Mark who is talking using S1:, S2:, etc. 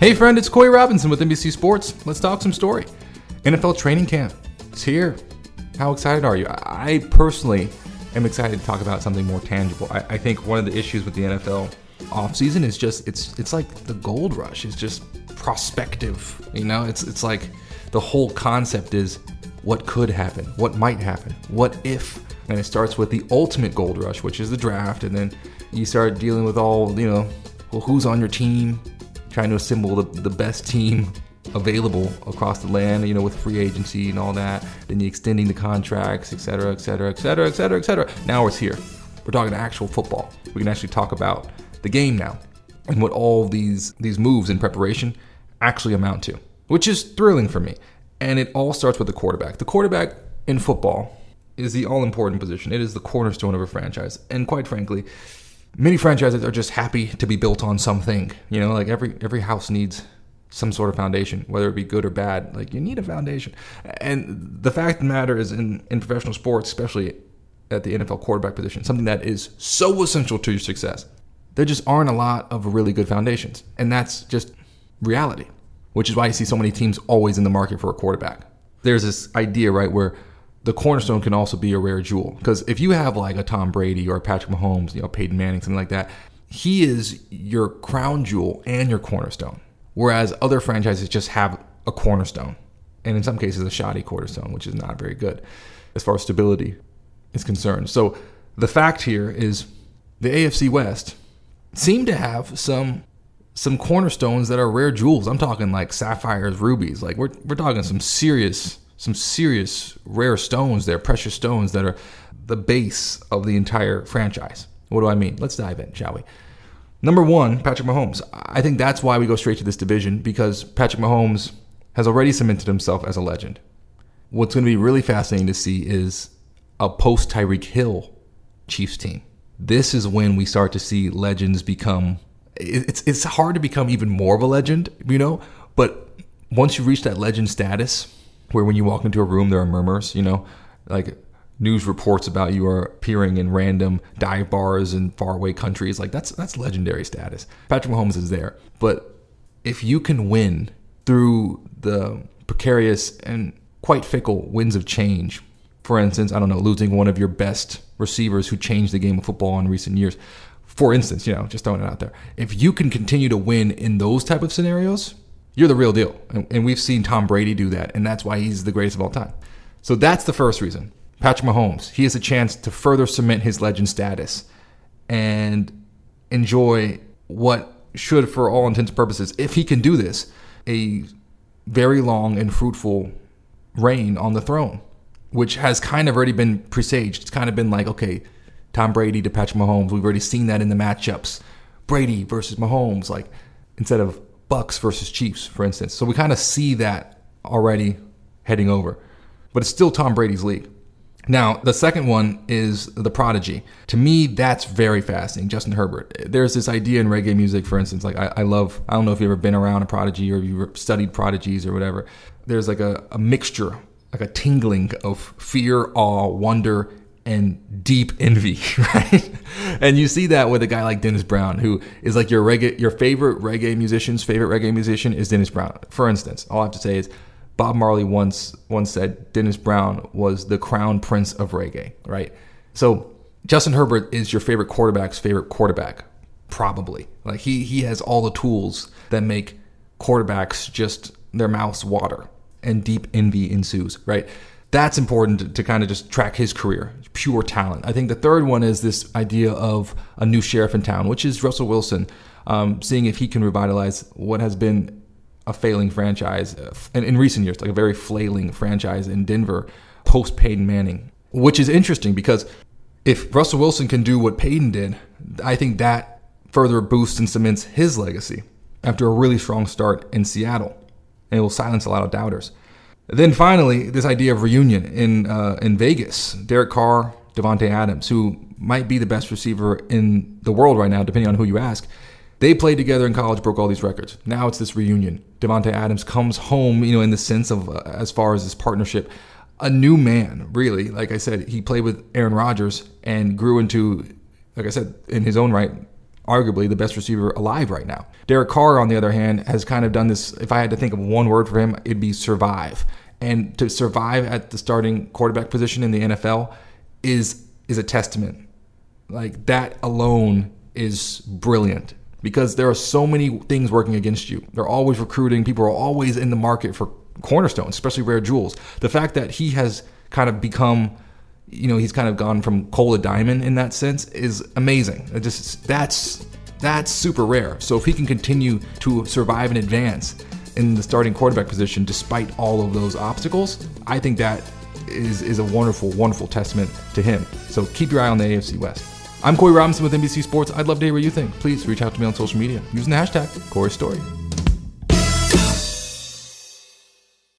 S1: Hey, friend, it's Corey Robinson with NBC Sports. Let's talk some story. NFL training camp is here. How excited are you? I personally am excited to talk about something more tangible. I, I think one of the issues with the NFL offseason is just it's it's like the gold rush. It's just prospective. You know, it's it's like the whole concept is what could happen, what might happen, what if. And it starts with the ultimate gold rush, which is the draft, and then you start dealing with all, you know, well, who's on your team, trying to assemble the, the best team available across the land, you know, with free agency and all that. Then you extending the contracts, et cetera, et cetera, et cetera, et cetera, et cetera. Now it's here. We're talking actual football. We can actually talk about the game now and what all these these moves in preparation actually amount to, which is thrilling for me. And it all starts with the quarterback. The quarterback in football is the all important position. It is the cornerstone of a franchise. And quite frankly, many franchises are just happy to be built on something. You know, like every every house needs some sort of foundation, whether it be good or bad. Like you need a foundation. And the fact of the matter is, in in professional sports, especially at the NFL quarterback position, something that is so essential to your success, there just aren't a lot of really good foundations, and that's just reality. Which is why you see so many teams always in the market for a quarterback. There's this idea, right, where the cornerstone can also be a rare jewel. Because if you have like a Tom Brady or a Patrick Mahomes, you know, Peyton Manning, something like that, he is your crown jewel and your cornerstone. Whereas other franchises just have a cornerstone, and in some cases a shoddy cornerstone, which is not very good as far as stability is concerned. So the fact here is the AFC West seem to have some some cornerstones that are rare jewels. I'm talking like sapphires, rubies. Like we're we're talking some serious some serious rare stones there, precious stones that are the base of the entire franchise. What do I mean? Let's dive in, shall we? Number one, Patrick Mahomes. I think that's why we go straight to this division because Patrick Mahomes has already cemented himself as a legend. What's going to be really fascinating to see is a post Tyreek Hill Chiefs team. This is when we start to see legends become. It's it's hard to become even more of a legend, you know. But once you reach that legend status, where when you walk into a room there are murmurs, you know, like news reports about you are appearing in random dive bars in faraway countries. Like that's that's legendary status. Patrick Mahomes is there. But if you can win through the precarious and quite fickle winds of change, for instance, I don't know, losing one of your best receivers who changed the game of football in recent years. For instance, you know, just throwing it out there. If you can continue to win in those type of scenarios, you're the real deal. And, and we've seen Tom Brady do that, and that's why he's the greatest of all time. So that's the first reason. Patrick Mahomes, he has a chance to further cement his legend status and enjoy what should, for all intents and purposes, if he can do this, a very long and fruitful reign on the throne, which has kind of already been presaged. It's kind of been like, okay, Tom Brady to Patrick Mahomes. We've already seen that in the matchups. Brady versus Mahomes, like instead of Bucs versus Chiefs, for instance. So we kind of see that already heading over. But it's still Tom Brady's league. Now, the second one is the prodigy. To me, that's very fascinating. Justin Herbert. There's this idea in reggae music, for instance, like I, I love, I don't know if you've ever been around a prodigy or you've studied prodigies or whatever. There's like a, a mixture, like a tingling of fear, awe, wonder, and deep envy, right? and you see that with a guy like Dennis Brown, who is like your reggae, your favorite reggae musician's favorite reggae musician is Dennis Brown. For instance, all I have to say is Bob Marley once once said Dennis Brown was the crown prince of reggae, right? So Justin Herbert is your favorite quarterback's favorite quarterback, probably. Like he he has all the tools that make quarterbacks just their mouths water and deep envy ensues, right? That's important to, to kind of just track his career, pure talent. I think the third one is this idea of a new sheriff in town, which is Russell Wilson, um, seeing if he can revitalize what has been a failing franchise uh, in, in recent years, like a very flailing franchise in Denver post Peyton Manning, which is interesting because if Russell Wilson can do what Peyton did, I think that further boosts and cements his legacy after a really strong start in Seattle. And it will silence a lot of doubters. Then finally, this idea of reunion in uh, in Vegas. Derek Carr, Davante Adams, who might be the best receiver in the world right now, depending on who you ask. They played together in college, broke all these records. Now it's this reunion. Davante Adams comes home, you know, in the sense of uh, as far as this partnership, a new man, really. Like I said, he played with Aaron Rodgers and grew into, like I said, in his own right, arguably the best receiver alive right now. Derek Carr, on the other hand, has kind of done this. If I had to think of one word for him, it'd be survive. And to survive at the starting quarterback position in the NFL is is a testament. Like that alone is brilliant because there are so many things working against you. They're always recruiting. People are always in the market for cornerstones, especially rare jewels. The fact that he has kind of become, you know, he's kind of gone from coal to diamond in that sense is amazing. It just that's that's super rare. So if he can continue to survive and advance in the starting quarterback position despite all of those obstacles, I think that is is a wonderful, wonderful testament to him. So keep your eye on the AFC West. I'm Corey Robinson with NBC Sports. I'd love to hear what you think. Please reach out to me on social media using the hashtag Corey Story.